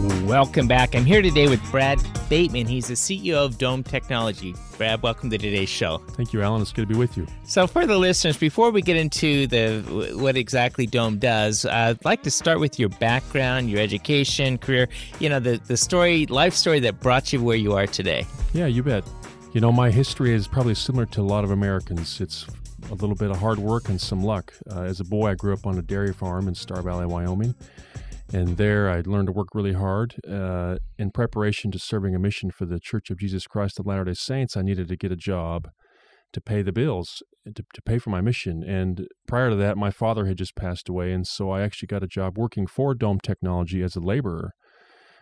Welcome back. I'm here today with Brad Bateman. He's the CEO of Dome Technology. Brad, welcome to today's show. Thank you, Alan. It's good to be with you. So, for the listeners, before we get into the what exactly Dome does, I'd like to start with your background, your education, career. You know, the the story, life story that brought you where you are today. Yeah, you bet. You know, my history is probably similar to a lot of Americans. It's a little bit of hard work and some luck. Uh, as a boy, I grew up on a dairy farm in Star Valley, Wyoming. And there I learned to work really hard. Uh, in preparation to serving a mission for the Church of Jesus Christ of Latter day Saints, I needed to get a job to pay the bills, to, to pay for my mission. And prior to that, my father had just passed away. And so I actually got a job working for Dome Technology as a laborer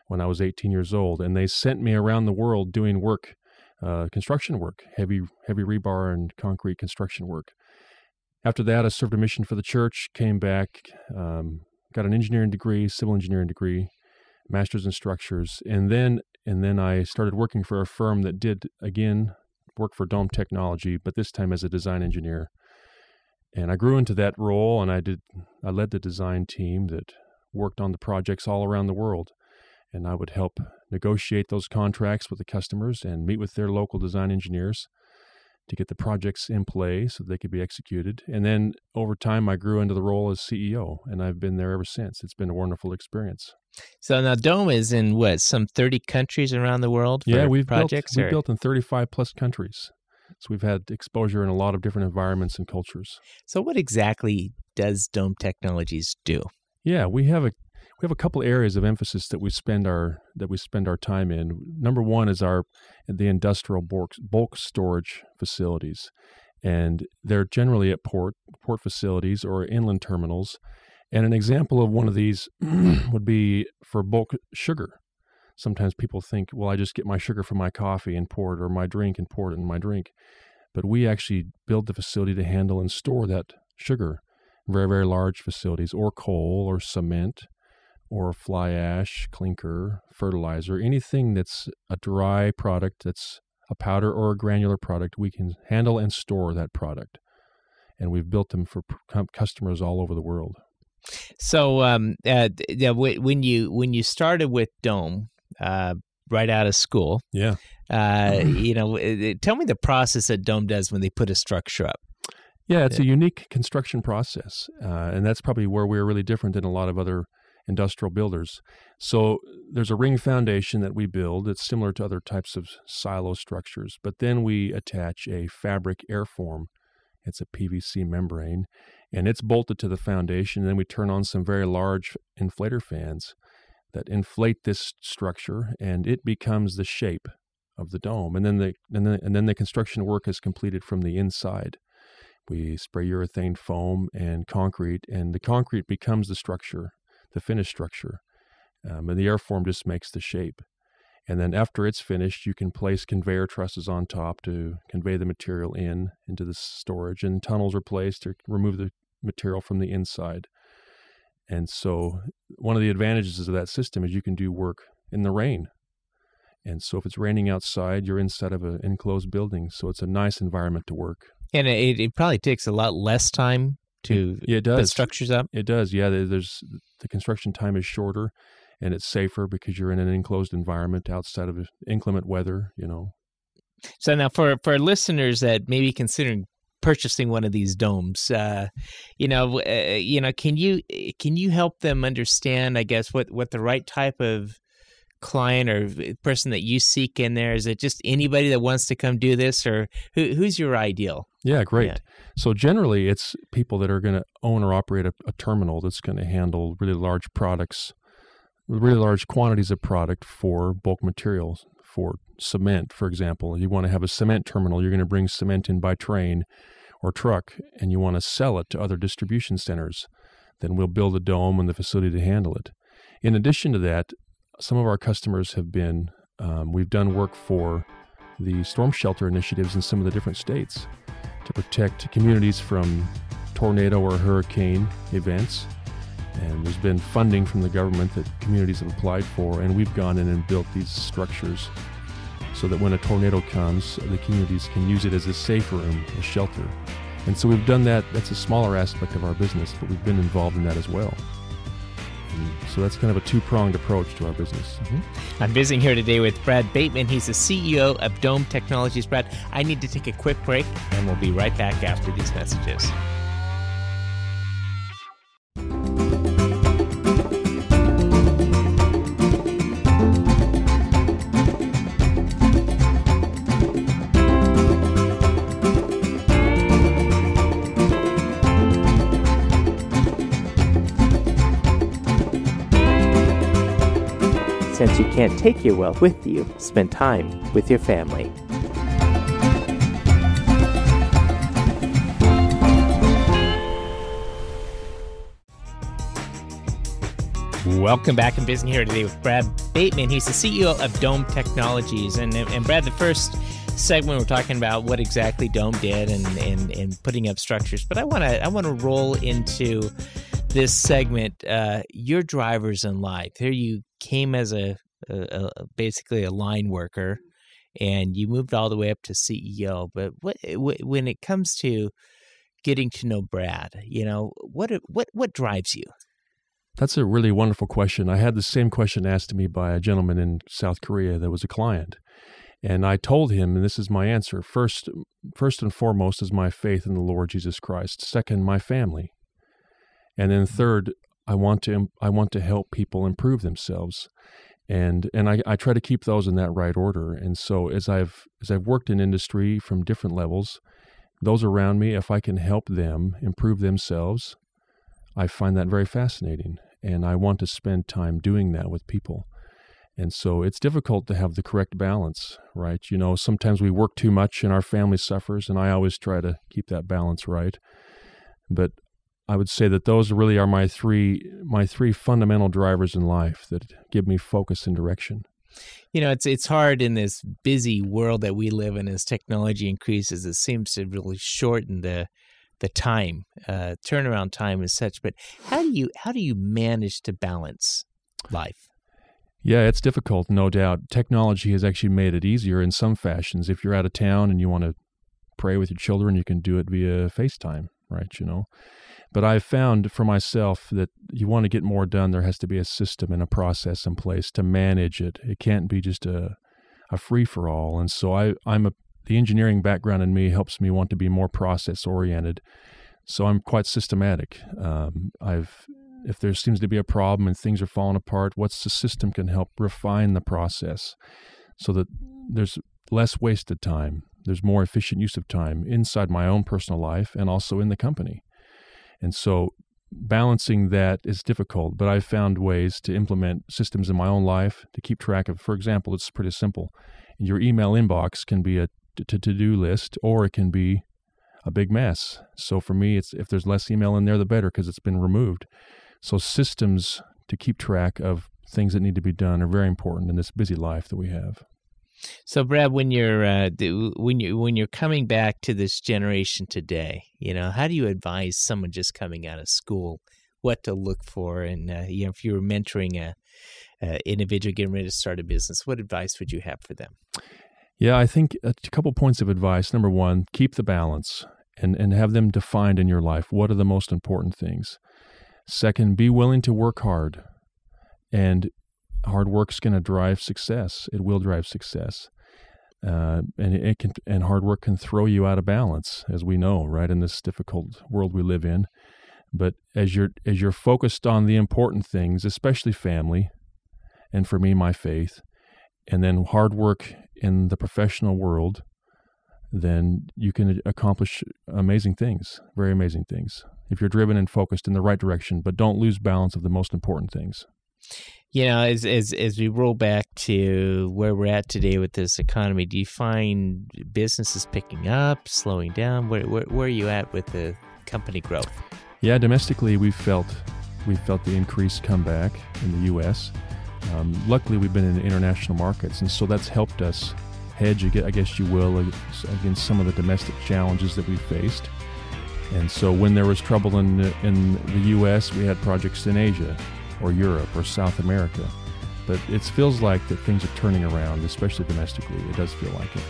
when I was 18 years old. And they sent me around the world doing work, uh, construction work, heavy, heavy rebar and concrete construction work. After that, I served a mission for the church, came back, um, got an engineering degree, civil engineering degree, master's in structures, and then and then I started working for a firm that did again work for Dome Technology, but this time as a design engineer. And I grew into that role, and I did I led the design team that worked on the projects all around the world, and I would help negotiate those contracts with the customers and meet with their local design engineers to get the projects in play so they could be executed. And then over time, I grew into the role as CEO, and I've been there ever since. It's been a wonderful experience. So now Dome is in what some thirty countries around the world. yeah, we've projects. Built, we've built in thirty-five plus countries, so we've had exposure in a lot of different environments and cultures. So what exactly does Dome Technologies do? Yeah, we have a we have a couple areas of emphasis that we spend our that we spend our time in. Number one is our the industrial bulk, bulk storage facilities, and they're generally at port port facilities or inland terminals. And an example of one of these would be for bulk sugar. Sometimes people think, well, I just get my sugar from my coffee and pour it, or my drink and pour it in my drink. But we actually build the facility to handle and store that sugar. Very, very large facilities, or coal, or cement, or fly ash, clinker, fertilizer, anything that's a dry product that's a powder or a granular product, we can handle and store that product. And we've built them for customers all over the world. So, um, uh, when you when you started with Dome, uh, right out of school, yeah, uh, you know, tell me the process that Dome does when they put a structure up. Yeah, it's a unique construction process, uh, and that's probably where we're really different than a lot of other industrial builders. So there's a ring foundation that we build. It's similar to other types of silo structures, but then we attach a fabric airform. It's a PVC membrane, and it's bolted to the foundation. And then we turn on some very large inflator fans that inflate this structure, and it becomes the shape of the dome. And then the and then and then the construction work is completed from the inside. We spray urethane foam and concrete, and the concrete becomes the structure the finished structure. Um, and the airform just makes the shape. And then after it's finished, you can place conveyor trusses on top to convey the material in into the storage, and tunnels are placed to remove the material from the inside. And so, one of the advantages of that system is you can do work in the rain. And so, if it's raining outside, you're inside of an enclosed building. So, it's a nice environment to work. And it, it probably takes a lot less time to yeah, it does. put structures up? It does. Yeah, there's the construction time is shorter, and it's safer because you're in an enclosed environment outside of inclement weather. You know. So now, for for listeners that may be considering purchasing one of these domes, uh, you know, uh, you know, can you can you help them understand? I guess what what the right type of client or person that you seek in there? Is it just anybody that wants to come do this, or who, who's your ideal? Yeah, great. Yeah. So generally, it's people that are going to own or operate a, a terminal that's going to handle really large products, really large quantities of product for bulk materials. For cement, for example, you want to have a cement terminal. You're going to bring cement in by train or truck, and you want to sell it to other distribution centers. Then we'll build a dome and the facility to handle it. In addition to that, some of our customers have been, um, we've done work for the storm shelter initiatives in some of the different states to protect communities from tornado or hurricane events. And there's been funding from the government that communities have applied for, and we've gone in and built these structures so that when a tornado comes, the communities can use it as a safe room, a shelter. And so we've done that. That's a smaller aspect of our business, but we've been involved in that as well. So that's kind of a two pronged approach to our business. Mm-hmm. I'm visiting here today with Brad Bateman. He's the CEO of Dome Technologies. Brad, I need to take a quick break, and we'll be right back after these messages. Since you can't take your wealth with you, spend time with your family. Welcome back. I'm visiting here today with Brad Bateman. He's the CEO of Dome Technologies. And, and Brad, the first segment we're talking about what exactly Dome did and, and, and putting up structures. But I want to I want to roll into this segment, uh, your drivers in life. Here you came as a, a, a, basically a line worker, and you moved all the way up to CEO. But what eh, when it comes to getting to know Brad, you know what eh, what what drives you? That's a really wonderful question. I had the same question asked to me by a gentleman in South Korea that was a client. And I told him, and this is my answer first, first and foremost is my faith in the Lord Jesus Christ. Second, my family. And then mm-hmm. third, I want to I want to help people improve themselves. And and I, I try to keep those in that right order. And so as I've as I've worked in industry from different levels, those around me, if I can help them improve themselves, I find that very fascinating. And I want to spend time doing that with people. And so it's difficult to have the correct balance, right? You know, sometimes we work too much and our family suffers, and I always try to keep that balance right. But I would say that those really are my three my three fundamental drivers in life that give me focus and direction. You know, it's it's hard in this busy world that we live in as technology increases. It seems to really shorten the the time uh, turnaround time is such. But how do you how do you manage to balance life? Yeah, it's difficult, no doubt. Technology has actually made it easier in some fashions. If you're out of town and you want to pray with your children, you can do it via FaceTime, right? You know, but I've found for myself that you want to get more done, there has to be a system and a process in place to manage it. It can't be just a a free for all. And so I I'm a the engineering background in me helps me want to be more process oriented. So I'm quite systematic. Um, I've if there seems to be a problem and things are falling apart, what's the system can help refine the process so that there's less wasted time, there's more efficient use of time inside my own personal life and also in the company. And so balancing that is difficult, but I've found ways to implement systems in my own life to keep track of. For example, it's pretty simple. Your email inbox can be a to do list or it can be a big mess. So for me, it's if there's less email in there, the better because it's been removed. So systems to keep track of things that need to be done are very important in this busy life that we have. So, Brad, when you're uh, when you when you're coming back to this generation today, you know, how do you advise someone just coming out of school what to look for? And uh, you know, if you were mentoring a, a, individual getting ready to start a business, what advice would you have for them? Yeah, I think a couple points of advice. Number one, keep the balance and and have them defined in your life. What are the most important things? Second, be willing to work hard, and hard work's going to drive success. It will drive success. Uh, and it can and hard work can throw you out of balance, as we know, right in this difficult world we live in. But as you're as you're focused on the important things, especially family, and for me, my faith, and then hard work in the professional world, then you can accomplish amazing things, very amazing things, if you're driven and focused in the right direction. But don't lose balance of the most important things you know, as as as we roll back to where we're at today with this economy, do you find businesses picking up, slowing down? Where where, where are you at with the company growth? Yeah, domestically, we've felt we've felt the increase come back in the U.S. Um, luckily, we've been in international markets, and so that's helped us hedge, I guess you will, against some of the domestic challenges that we faced. And so, when there was trouble in in the U.S., we had projects in Asia or Europe or South America. But it feels like that things are turning around, especially domestically. It does feel like it.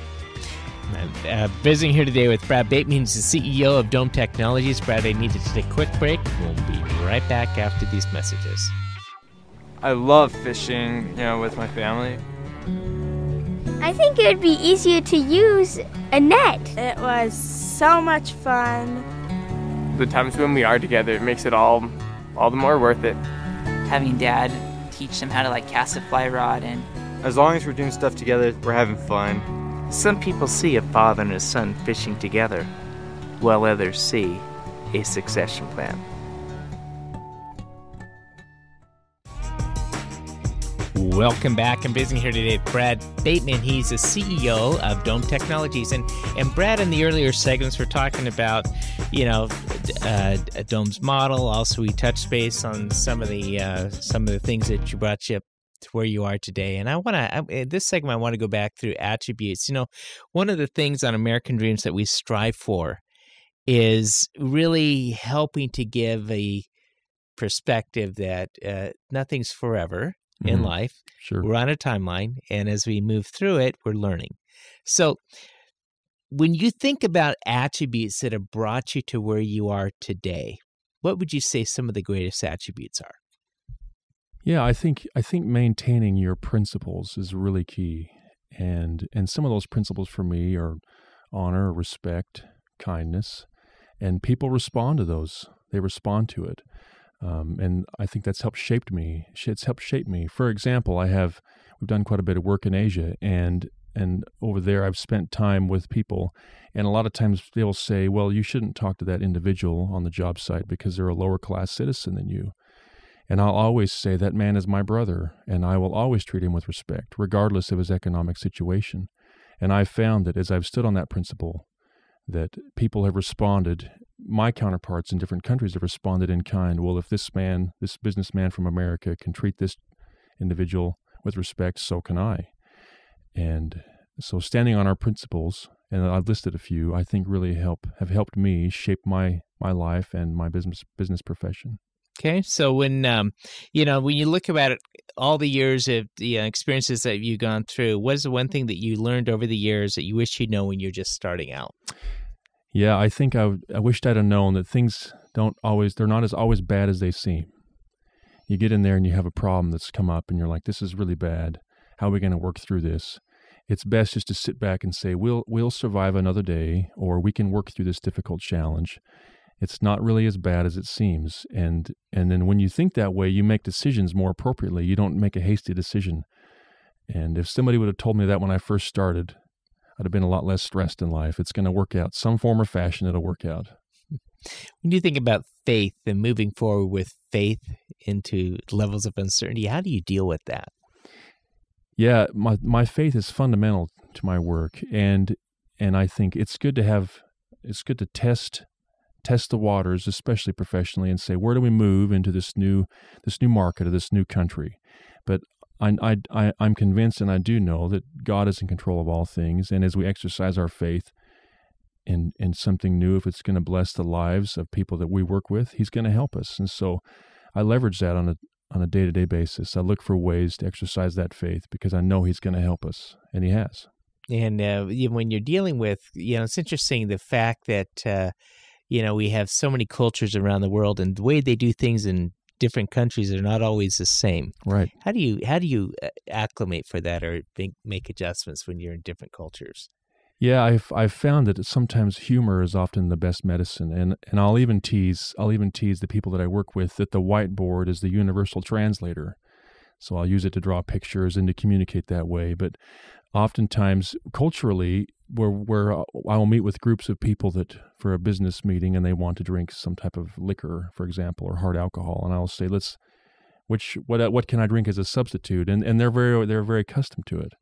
Uh, visiting here today with Brad Bateman, he's the CEO of Dome Technologies. Brad, I needed to take a quick break. We'll be right back after these messages. I love fishing, you know, with my family. I think it would be easier to use a net. It was so much fun. The times when we are together, it makes it all all the more worth it. Having dad teach them how to like cast a fly rod and as long as we're doing stuff together, we're having fun. Some people see a father and a son fishing together, while others see a succession plan. Welcome back. I'm visiting here today with Brad Bateman. He's the CEO of Dome Technologies. And, and Brad, in the earlier segments, we're talking about, you know, uh, Dome's model. Also, we touched base on some of the uh, some of the things that you brought you up to where you are today. And I want to, this segment, I want to go back through attributes. You know, one of the things on American Dreams that we strive for is really helping to give a perspective that uh, nothing's forever mm-hmm. in life. Sure. We're on a timeline. And as we move through it, we're learning. So, when you think about attributes that have brought you to where you are today, what would you say some of the greatest attributes are? Yeah, I think I think maintaining your principles is really key. And and some of those principles for me are honor, respect, kindness, and people respond to those. They respond to it. Um, and I think that's helped shape me. It's helped shape me. For example, I have we've done quite a bit of work in Asia, and and over there I've spent time with people, and a lot of times they will say, "Well, you shouldn't talk to that individual on the job site because they're a lower class citizen than you." And I'll always say that man is my brother, and I will always treat him with respect, regardless of his economic situation. And I've found that as I've stood on that principle, that people have responded. My counterparts in different countries have responded in kind. Well, if this man, this businessman from America, can treat this individual with respect, so can I. And so, standing on our principles, and I've listed a few, I think really help have helped me shape my my life and my business business profession. Okay, so when um, you know when you look about it, all the years of the uh, experiences that you've gone through, what is the one thing that you learned over the years that you wish you'd know when you're just starting out? Yeah, I think I, I wished I'd have known that things don't always they're not as always bad as they seem. You get in there and you have a problem that's come up, and you're like, "This is really bad. How are we going to work through this?" It's best just to sit back and say, "We'll we'll survive another day, or we can work through this difficult challenge." it's not really as bad as it seems and and then when you think that way you make decisions more appropriately you don't make a hasty decision and if somebody would have told me that when i first started i'd have been a lot less stressed in life. It's going to work out. Some form or fashion it'll work out. When you think about faith and moving forward with faith into levels of uncertainty how do you deal with that? Yeah my my faith is fundamental to my work and and i think it's good to have it's good to test test the waters, especially professionally, and say where do we move into this new this new market or this new country. But I, I, I, I'm convinced, and I do know that God is in control of all things. And as we exercise our faith in in something new, if it's going to bless the lives of people that we work with, He's going to help us. And so, I leverage that on a on a day to day basis. I look for ways to exercise that faith because I know He's going to help us, and He has. And uh, when you're dealing with, you know, it's interesting the fact that uh, you know, we have so many cultures around the world, and the way they do things in different countries are not always the same. Right. How do you how do you uh, acclimate for that or make, make adjustments when you're in different cultures? Yeah, I've I've found that sometimes humor is often the best medicine, and and I'll even tease I'll even tease the people that I work with that the whiteboard is the universal translator. So I'll use it to draw pictures and to communicate that way. But oftentimes, culturally, where where I will meet with groups of people that for a business meeting and they want to drink some type of liquor, for example, or hard alcohol, and I'll say, let's which what what can I drink as a substitute, and and they're very they're very accustomed to it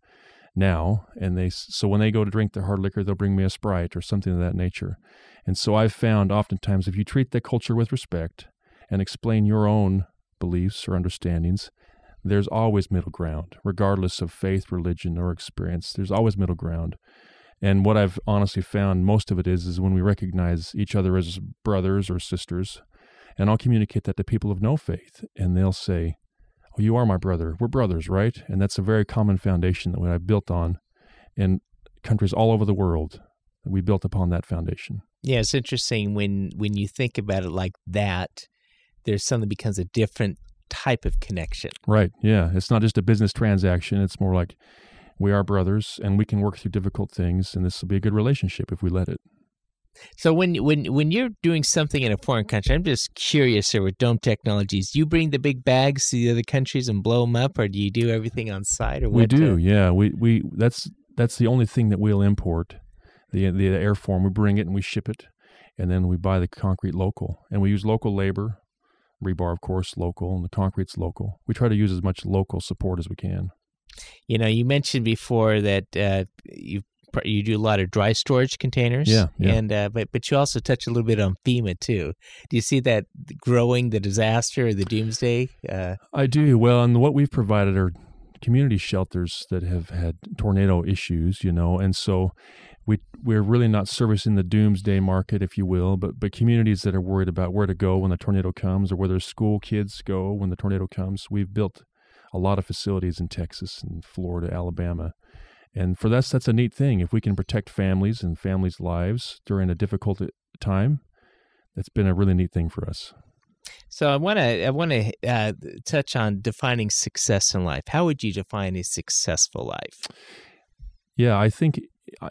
now, and they so when they go to drink their hard liquor, they'll bring me a sprite or something of that nature, and so I've found oftentimes if you treat the culture with respect and explain your own beliefs or understandings, there's always middle ground, regardless of faith, religion, or experience. There's always middle ground. And what I've honestly found most of it is is when we recognize each other as brothers or sisters, and I'll communicate that to people of no faith, and they'll say, "Oh, you are my brother. We're brothers, right?" And that's a very common foundation that I've built on in countries all over the world. We built upon that foundation. Yeah, it's interesting when when you think about it like that. There's something becomes a different type of connection. Right. Yeah. It's not just a business transaction. It's more like we are brothers and we can work through difficult things, and this will be a good relationship if we let it. So when when when you're doing something in a foreign country, I'm just curious here with Dome Technologies. You bring the big bags to the other countries and blow them up, or do you do everything on site? Or We what, do. uh, Yeah. We we that's that's the only thing that we'll import. The the airform we bring it and we ship it, and then we buy the concrete local, and we use local labor, rebar of course local, and the concrete's local. We try to use as much local support as we can. You know, you mentioned before that uh, you you do a lot of dry storage containers. Yeah, yeah. And uh, but but you also touch a little bit on FEMA too. Do you see that growing the disaster or the doomsday? Uh, I do. Well, and what we've provided are community shelters that have had tornado issues, you know, and so we we're really not servicing the doomsday market, if you will, but but communities that are worried about where to go when the tornado comes or where their school kids go when the tornado comes. We've built a lot of facilities in Texas and Florida, Alabama. And for us, that's a neat thing. If we can protect families and families' lives during a difficult time, that's been a really neat thing for us. so I want to I want to uh, touch on defining success in life. How would you define a successful life? Yeah, I think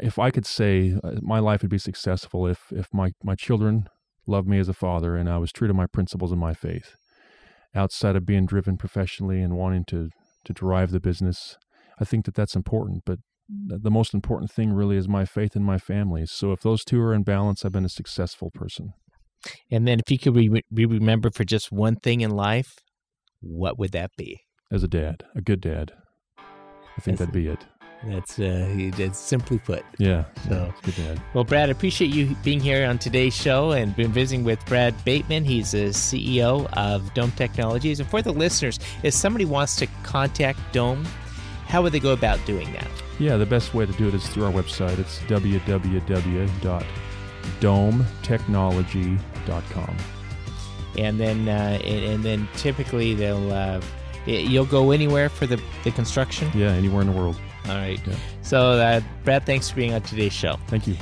if I could say uh, my life would be successful if if my my children loved me as a father and I was true to my principles and my faith, outside of being driven professionally and wanting to to drive the business, I think that that's important. But the most important thing really is my faith and my family. So if those two are in balance, I've been a successful person. And then if you could re- be remembered for just one thing in life, what would that be? As a dad, a good dad, I think That's- that'd be it. That's uh, that's simply put. Yeah, So- good dad. Well, Brad, I appreciate you being here on today's show and been visiting with Brad Bateman. He's the CEO of Dome Technologies. And for the listeners, if somebody wants to contact Dome, how would they go about doing that? Yeah, the best way to do it is through our website. It's www.dometechnology.com. And then, uh, and, and then typically they'll uh, you'll go anywhere for the, the construction. Yeah, anywhere in the world. All right. Yeah. So, uh, Brad, thanks for being on today's show. Thank you.